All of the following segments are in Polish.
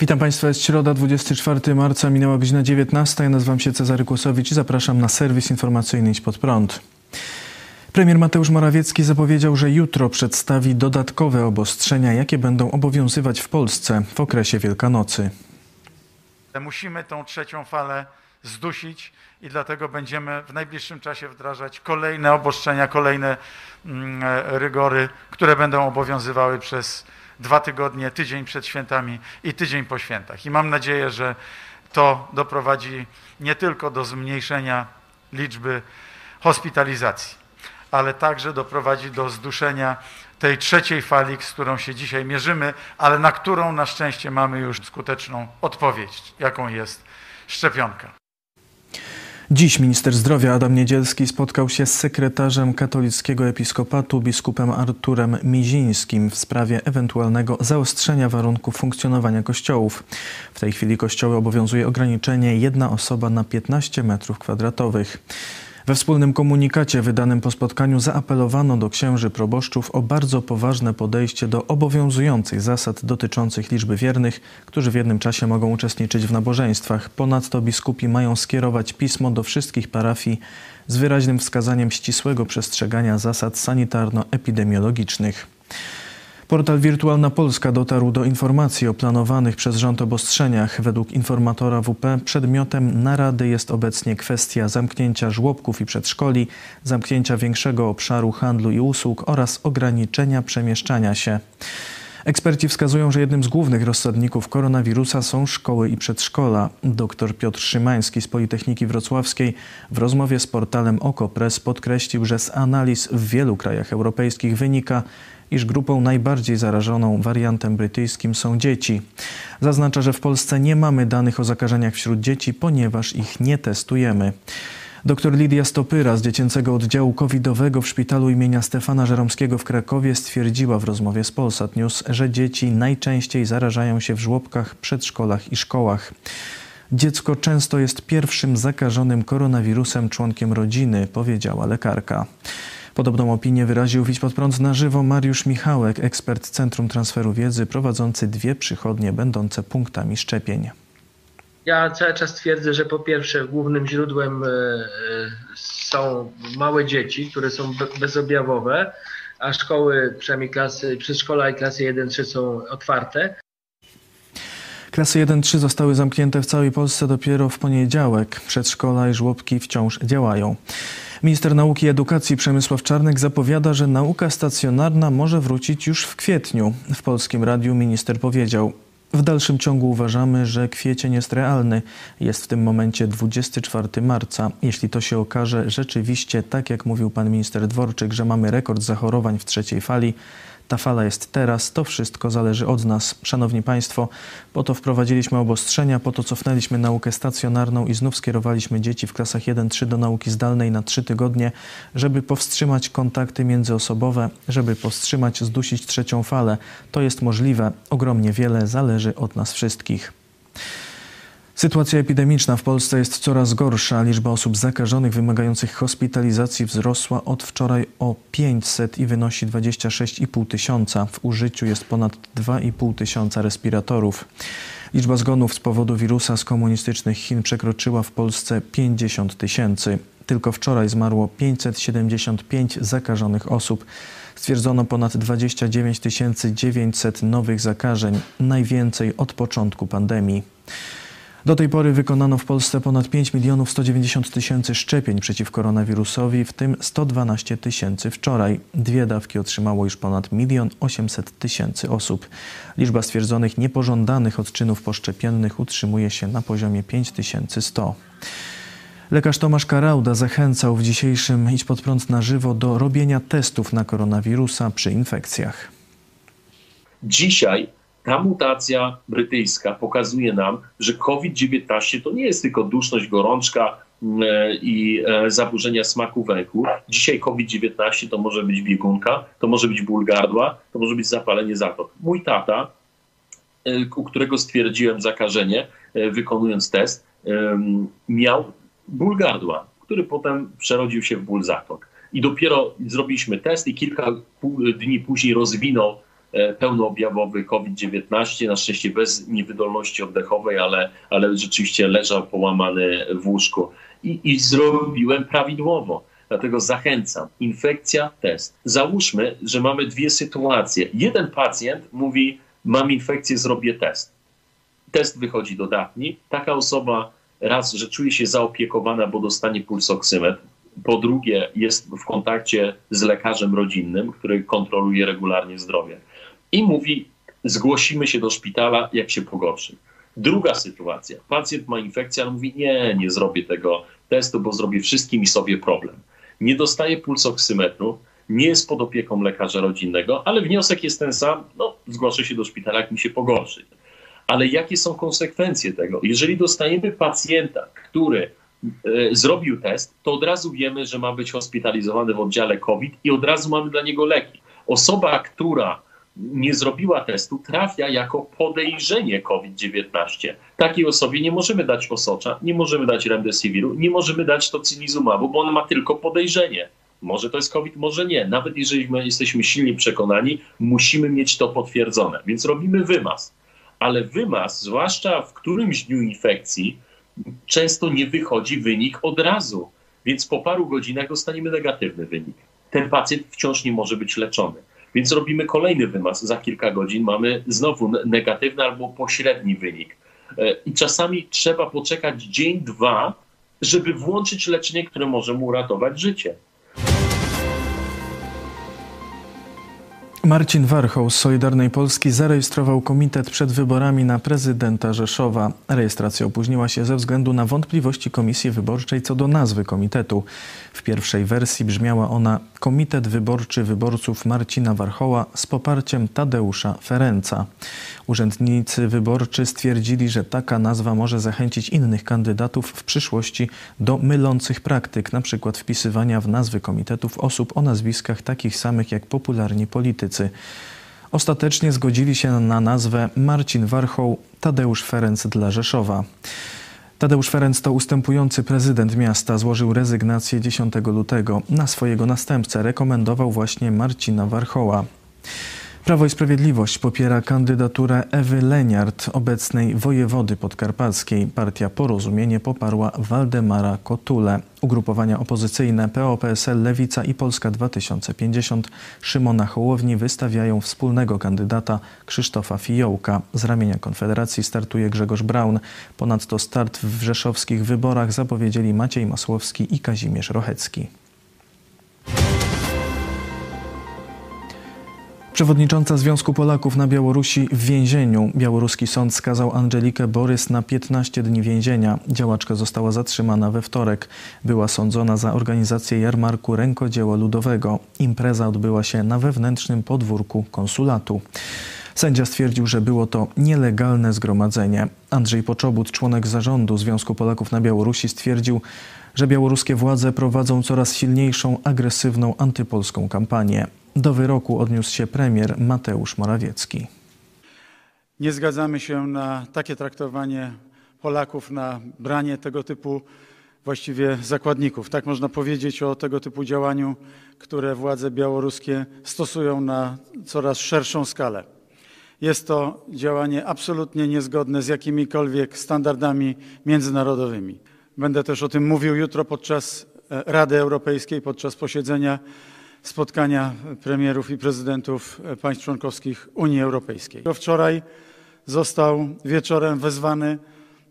Witam. Państwa, jest środa, 24 marca, minęła godzina 19. Ja nazywam się Cezary Kłosowicz i zapraszam na serwis informacyjny Idź Pod Prąd. Premier Mateusz Morawiecki zapowiedział, że jutro przedstawi dodatkowe obostrzenia, jakie będą obowiązywać w Polsce w okresie Wielkanocy. Musimy tą trzecią falę zdusić i dlatego będziemy w najbliższym czasie wdrażać kolejne obostrzenia, kolejne mm, rygory, które będą obowiązywały przez dwa tygodnie, tydzień przed świętami i tydzień po świętach. I mam nadzieję, że to doprowadzi nie tylko do zmniejszenia liczby hospitalizacji, ale także doprowadzi do zduszenia tej trzeciej fali, z którą się dzisiaj mierzymy, ale na którą na szczęście mamy już skuteczną odpowiedź, jaką jest szczepionka. Dziś minister zdrowia Adam Niedzielski spotkał się z sekretarzem katolickiego episkopatu biskupem Arturem Mizińskim w sprawie ewentualnego zaostrzenia warunków funkcjonowania kościołów. W tej chwili kościoły obowiązuje ograniczenie jedna osoba na 15 metrów kwadratowych. We wspólnym komunikacie wydanym po spotkaniu zaapelowano do księży proboszczów o bardzo poważne podejście do obowiązujących zasad dotyczących liczby wiernych, którzy w jednym czasie mogą uczestniczyć w nabożeństwach. Ponadto biskupi mają skierować pismo do wszystkich parafii z wyraźnym wskazaniem ścisłego przestrzegania zasad sanitarno-epidemiologicznych. Portal Wirtualna Polska dotarł do informacji o planowanych przez rząd obostrzeniach. Według informatora WP przedmiotem narady jest obecnie kwestia zamknięcia żłobków i przedszkoli, zamknięcia większego obszaru handlu i usług oraz ograniczenia przemieszczania się. Eksperci wskazują, że jednym z głównych rozsadników koronawirusa są szkoły i przedszkola. Dr Piotr Szymański z Politechniki Wrocławskiej w rozmowie z portalem OKO.press podkreślił, że z analiz w wielu krajach europejskich wynika, iż grupą najbardziej zarażoną wariantem brytyjskim są dzieci. Zaznacza, że w Polsce nie mamy danych o zakażeniach wśród dzieci, ponieważ ich nie testujemy. Dr Lidia Stopyra z dziecięcego oddziału covidowego w szpitalu imienia Stefana Żeromskiego w Krakowie stwierdziła w rozmowie z Polsat News, że dzieci najczęściej zarażają się w żłobkach, przedszkolach i szkołach. Dziecko często jest pierwszym zakażonym koronawirusem członkiem rodziny, powiedziała lekarka. Podobną opinię wyraził Widź pod prąd na żywo Mariusz Michałek, ekspert Centrum Transferu Wiedzy, prowadzący dwie przychodnie będące punktami szczepień. Ja cały czas twierdzę, że po pierwsze głównym źródłem e, e, są małe dzieci, które są bezobjawowe, a szkoły, przynajmniej klasy, przedszkola i klasy 1-3 są otwarte. Klasy 1-3 zostały zamknięte w całej Polsce dopiero w poniedziałek. Przedszkola i żłobki wciąż działają. Minister Nauki i Edukacji Przemysław Czarnek zapowiada, że nauka stacjonarna może wrócić już w kwietniu. W Polskim Radiu minister powiedział: w dalszym ciągu uważamy, że kwiecień jest realny. Jest w tym momencie 24 marca. Jeśli to się okaże rzeczywiście, tak jak mówił pan minister Dworczyk, że mamy rekord zachorowań w trzeciej fali, ta fala jest teraz, to wszystko zależy od nas. Szanowni Państwo, po to wprowadziliśmy obostrzenia, po to cofnęliśmy naukę stacjonarną i znów skierowaliśmy dzieci w klasach 1-3 do nauki zdalnej na 3 tygodnie, żeby powstrzymać kontakty międzyosobowe, żeby powstrzymać, zdusić trzecią falę. To jest możliwe. Ogromnie wiele zależy od nas wszystkich. Sytuacja epidemiczna w Polsce jest coraz gorsza. Liczba osób zakażonych wymagających hospitalizacji wzrosła od wczoraj o 500 i wynosi 26,5 tysiąca. W użyciu jest ponad 2,5 tysiąca respiratorów. Liczba zgonów z powodu wirusa z komunistycznych Chin przekroczyła w Polsce 50 tysięcy. Tylko wczoraj zmarło 575 zakażonych osób. Stwierdzono ponad 29 900 nowych zakażeń, najwięcej od początku pandemii. Do tej pory wykonano w Polsce ponad 5 milionów 190 tysięcy szczepień przeciw koronawirusowi, w tym 112 tysięcy wczoraj. Dwie dawki otrzymało już ponad 1 800 tysięcy osób. Liczba stwierdzonych niepożądanych odczynów poszczepiennych utrzymuje się na poziomie 5100. Lekarz Tomasz Karauda zachęcał w dzisiejszym Idź pod prąd na żywo do robienia testów na koronawirusa przy infekcjach. Dzisiaj ta mutacja brytyjska pokazuje nam, że COVID-19 to nie jest tylko duszność, gorączka e, i e, zaburzenia smaku węchu. Dzisiaj COVID-19 to może być biegunka, to może być ból gardła, to może być zapalenie zatok. Mój tata, e, u którego stwierdziłem zakażenie, wykonując test, miał ból gardła, który potem przerodził się w ból zatok. I dopiero zrobiliśmy test i kilka dni później rozwinął pełnoobjawowy COVID-19, na szczęście bez niewydolności oddechowej, ale, ale rzeczywiście leżał połamany w łóżku. I, I zrobiłem prawidłowo. Dlatego zachęcam. Infekcja, test. Załóżmy, że mamy dwie sytuacje. Jeden pacjent mówi, mam infekcję, zrobię test. Test wychodzi dodatni. Taka osoba raz, że czuje się zaopiekowana, bo dostanie pulsoksymetr. Po drugie, jest w kontakcie z lekarzem rodzinnym, który kontroluje regularnie zdrowie. I mówi, zgłosimy się do szpitala, jak się pogorszy. Druga sytuacja. Pacjent ma infekcję, ale mówi, nie, nie zrobię tego testu, bo zrobię wszystkim i sobie problem. Nie dostaje pulsoksymetru, nie jest pod opieką lekarza rodzinnego, ale wniosek jest ten sam, no zgłoszę się do szpitala, jak mi się pogorszy. Ale jakie są konsekwencje tego? Jeżeli dostajemy pacjenta, który e, zrobił test, to od razu wiemy, że ma być hospitalizowany w oddziale COVID i od razu mamy dla niego leki. Osoba, która nie zrobiła testu, trafia jako podejrzenie COVID-19. Takiej osobie nie możemy dać osocza, nie możemy dać remdesiviru, nie możemy dać tocilizumabu, bo on ma tylko podejrzenie. Może to jest COVID, może nie. Nawet jeżeli my jesteśmy silnie przekonani, musimy mieć to potwierdzone. Więc robimy wymaz. Ale wymaz, zwłaszcza w którymś dniu infekcji, często nie wychodzi wynik od razu. Więc po paru godzinach dostaniemy negatywny wynik. Ten pacjent wciąż nie może być leczony. Więc robimy kolejny wymaz. Za kilka godzin mamy znowu negatywny albo pośredni wynik. E, I czasami trzeba poczekać dzień, dwa, żeby włączyć leczenie, które może mu uratować życie. Marcin Warchoł z Solidarnej Polski zarejestrował komitet przed wyborami na prezydenta Rzeszowa. Rejestracja opóźniła się ze względu na wątpliwości Komisji Wyborczej co do nazwy komitetu. W pierwszej wersji brzmiała ona Komitet Wyborczy Wyborców Marcina Warchoła z poparciem Tadeusza Ferenca. Urzędnicy wyborczy stwierdzili, że taka nazwa może zachęcić innych kandydatów w przyszłości do mylących praktyk, np. wpisywania w nazwy komitetów osób o nazwiskach takich samych jak popularni politycy. Ostatecznie zgodzili się na nazwę Marcin Warchoł, Tadeusz Ferenc dla Rzeszowa. Tadeusz Ferenc to ustępujący prezydent miasta złożył rezygnację 10 lutego. Na swojego następcę rekomendował właśnie Marcina Warchoła. Prawo i Sprawiedliwość popiera kandydaturę Ewy Leniart, obecnej wojewody podkarpackiej. Partia Porozumienie poparła Waldemara Kotule. Ugrupowania opozycyjne PO-PSL, Lewica i Polska 2050 Szymona Hołowni wystawiają wspólnego kandydata Krzysztofa Fiołka. Z ramienia Konfederacji startuje Grzegorz Braun. Ponadto start w rzeszowskich wyborach zapowiedzieli Maciej Masłowski i Kazimierz Rochecki. Przewodnicząca Związku Polaków na Białorusi w więzieniu. Białoruski sąd skazał Angelikę Borys na 15 dni więzienia. Działaczka została zatrzymana we wtorek. Była sądzona za organizację jarmarku rękodzieła ludowego. Impreza odbyła się na wewnętrznym podwórku konsulatu. Sędzia stwierdził, że było to nielegalne zgromadzenie. Andrzej Poczobut, członek zarządu Związku Polaków na Białorusi, stwierdził, że białoruskie władze prowadzą coraz silniejszą, agresywną antypolską kampanię. Do wyroku odniósł się premier Mateusz Morawiecki. Nie zgadzamy się na takie traktowanie Polaków, na branie tego typu właściwie zakładników. Tak można powiedzieć o tego typu działaniu, które władze białoruskie stosują na coraz szerszą skalę. Jest to działanie absolutnie niezgodne z jakimikolwiek standardami międzynarodowymi. Będę też o tym mówił jutro podczas e, Rady Europejskiej, podczas posiedzenia spotkania premierów i prezydentów państw członkowskich Unii Europejskiej. Wczoraj został wieczorem wezwany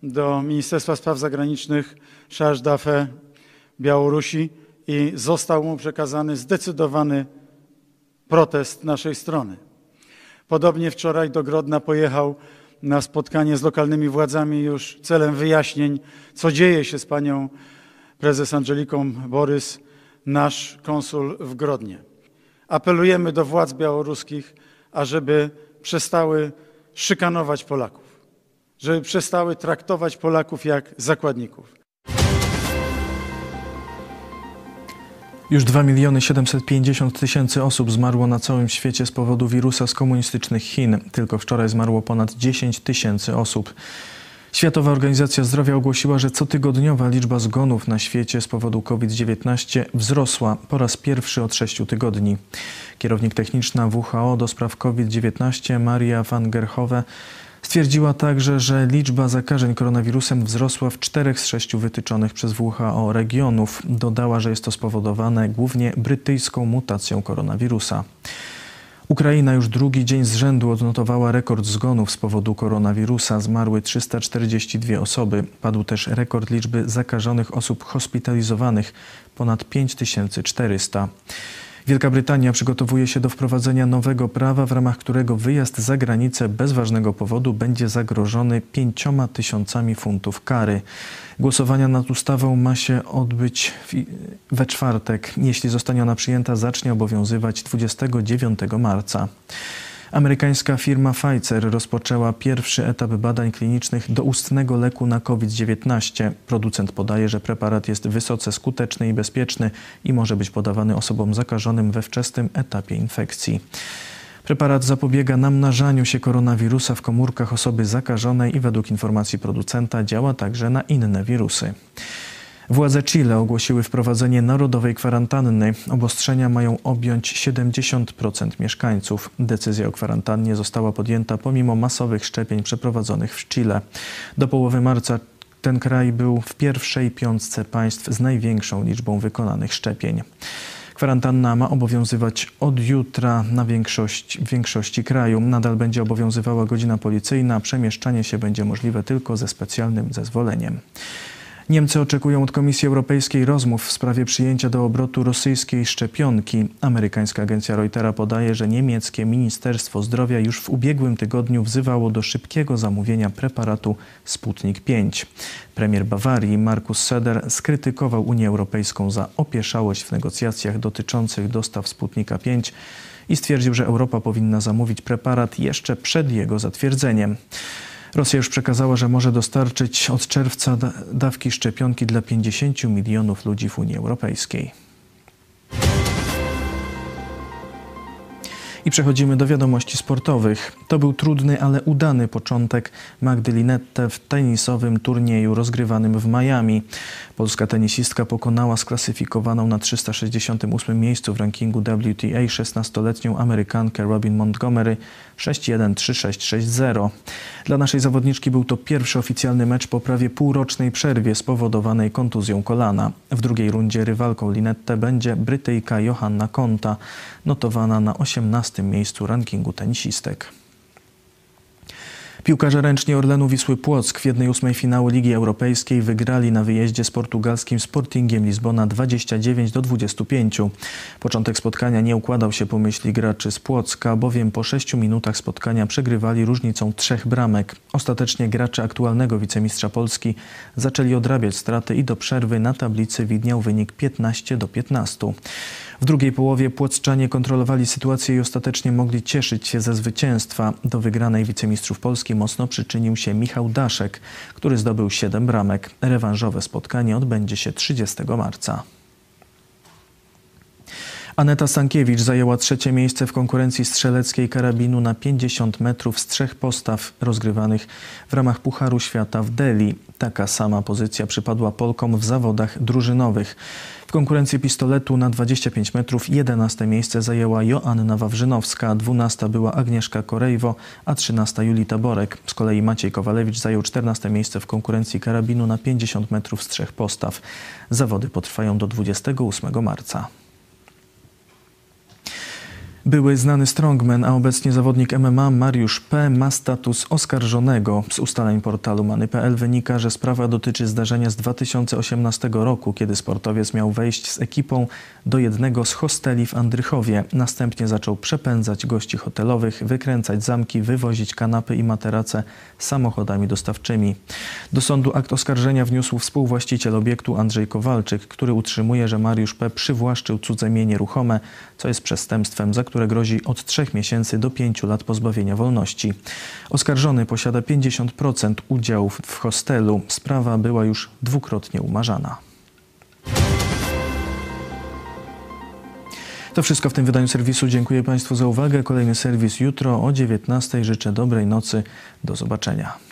do Ministerstwa Spraw Zagranicznych Charles Dafe Białorusi i został mu przekazany zdecydowany protest naszej strony. Podobnie wczoraj do Grodna pojechał na spotkanie z lokalnymi władzami już celem wyjaśnień, co dzieje się z panią prezes Angeliką Borys, nasz konsul w Grodnie. Apelujemy do władz białoruskich, ażeby przestały szykanować Polaków, żeby przestały traktować Polaków jak zakładników. Już 2 miliony 750 tysięcy osób zmarło na całym świecie z powodu wirusa z komunistycznych Chin. Tylko wczoraj zmarło ponad 10 tysięcy osób. Światowa Organizacja Zdrowia ogłosiła, że cotygodniowa liczba zgonów na świecie z powodu COVID-19 wzrosła po raz pierwszy od 6 tygodni. Kierownik techniczna WHO do spraw COVID-19 Maria van Gerhove stwierdziła także, że liczba zakażeń koronawirusem wzrosła w czterech z sześciu wytyczonych przez WHO regionów. Dodała, że jest to spowodowane głównie brytyjską mutacją koronawirusa. Ukraina już drugi dzień z rzędu odnotowała rekord zgonów z powodu koronawirusa. Zmarły 342 osoby. Padł też rekord liczby zakażonych osób hospitalizowanych ponad 5400. Wielka Brytania przygotowuje się do wprowadzenia nowego prawa, w ramach którego wyjazd za granicę bez ważnego powodu będzie zagrożony pięcioma tysiącami funtów kary. Głosowania nad ustawą ma się odbyć we czwartek. Jeśli zostanie ona przyjęta, zacznie obowiązywać 29 marca. Amerykańska firma Pfizer rozpoczęła pierwszy etap badań klinicznych do ustnego leku na COVID-19. Producent podaje, że preparat jest wysoce skuteczny i bezpieczny i może być podawany osobom zakażonym we wczesnym etapie infekcji. Preparat zapobiega namnażaniu się koronawirusa w komórkach osoby zakażonej i według informacji producenta działa także na inne wirusy. Władze Chile ogłosiły wprowadzenie narodowej kwarantanny. Obostrzenia mają objąć 70% mieszkańców. Decyzja o kwarantannie została podjęta pomimo masowych szczepień przeprowadzonych w Chile. Do połowy marca ten kraj był w pierwszej piątce państw z największą liczbą wykonanych szczepień. Kwarantanna ma obowiązywać od jutra na większość, większości kraju. Nadal będzie obowiązywała godzina policyjna. Przemieszczanie się będzie możliwe tylko ze specjalnym zezwoleniem. Niemcy oczekują od Komisji Europejskiej rozmów w sprawie przyjęcia do obrotu rosyjskiej szczepionki. Amerykańska agencja Reutera podaje, że niemieckie Ministerstwo Zdrowia już w ubiegłym tygodniu wzywało do szybkiego zamówienia preparatu Sputnik 5. Premier Bawarii Markus Söder skrytykował Unię Europejską za opieszałość w negocjacjach dotyczących dostaw Sputnika 5 i stwierdził, że Europa powinna zamówić preparat jeszcze przed jego zatwierdzeniem. Rosja już przekazała, że może dostarczyć od czerwca dawki szczepionki dla 50 milionów ludzi w Unii Europejskiej. I przechodzimy do wiadomości sportowych. To był trudny, ale udany początek Magdy Linette w tenisowym turnieju rozgrywanym w Miami. Polska tenisistka pokonała sklasyfikowaną na 368 miejscu w rankingu WTA 16-letnią Amerykankę Robin Montgomery 6-1-3-6-6-0. Dla naszej zawodniczki był to pierwszy oficjalny mecz po prawie półrocznej przerwie spowodowanej kontuzją kolana. W drugiej rundzie rywalką Linette będzie Brytyjka Johanna Konta, notowana na 18 miejscu rankingu tenisistek. Piłkarze ręczni Orlenu Wisły Płock w jednej ósmej finału Ligi Europejskiej wygrali na wyjeździe z portugalskim Sportingiem Lizbona 29 do 25. Początek spotkania nie układał się po myśli graczy z Płocka, bowiem po sześciu minutach spotkania przegrywali różnicą trzech bramek. Ostatecznie gracze aktualnego wicemistrza Polski zaczęli odrabiać straty i do przerwy na tablicy widniał wynik 15 do 15. W drugiej połowie Płockczanie kontrolowali sytuację i ostatecznie mogli cieszyć się ze zwycięstwa. Do wygranej wicemistrzów Polski mocno przyczynił się Michał Daszek, który zdobył 7 bramek. Rewanżowe spotkanie odbędzie się 30 marca. Aneta Sankiewicz zajęła trzecie miejsce w konkurencji strzeleckiej karabinu na 50 metrów z trzech postaw rozgrywanych w ramach Pucharu Świata w Delhi. Taka sama pozycja przypadła Polkom w zawodach drużynowych. W konkurencji pistoletu na 25 metrów 11 miejsce zajęła Joanna Wawrzynowska, 12 była Agnieszka Korejwo, a 13 Julita Borek. Z kolei Maciej Kowalewicz zajął 14 miejsce w konkurencji karabinu na 50 metrów z trzech postaw. Zawody potrwają do 28 marca. Były znany strongman, a obecnie zawodnik MMA Mariusz P. ma status oskarżonego. Z ustaleń portalu Many.pl wynika, że sprawa dotyczy zdarzenia z 2018 roku, kiedy sportowiec miał wejść z ekipą do jednego z hosteli w Andrychowie. Następnie zaczął przepędzać gości hotelowych, wykręcać zamki, wywozić kanapy i materace samochodami dostawczymi. Do sądu akt oskarżenia wniósł współwłaściciel obiektu Andrzej Kowalczyk, który utrzymuje, że Mariusz P. przywłaszczył cudze mienie ruchome, co jest przestępstwem, za które które grozi od 3 miesięcy do 5 lat pozbawienia wolności. Oskarżony posiada 50% udziałów w hostelu. Sprawa była już dwukrotnie umarzana. To wszystko w tym wydaniu serwisu. Dziękuję Państwu za uwagę. Kolejny serwis jutro o 19:00. Życzę dobrej nocy. Do zobaczenia.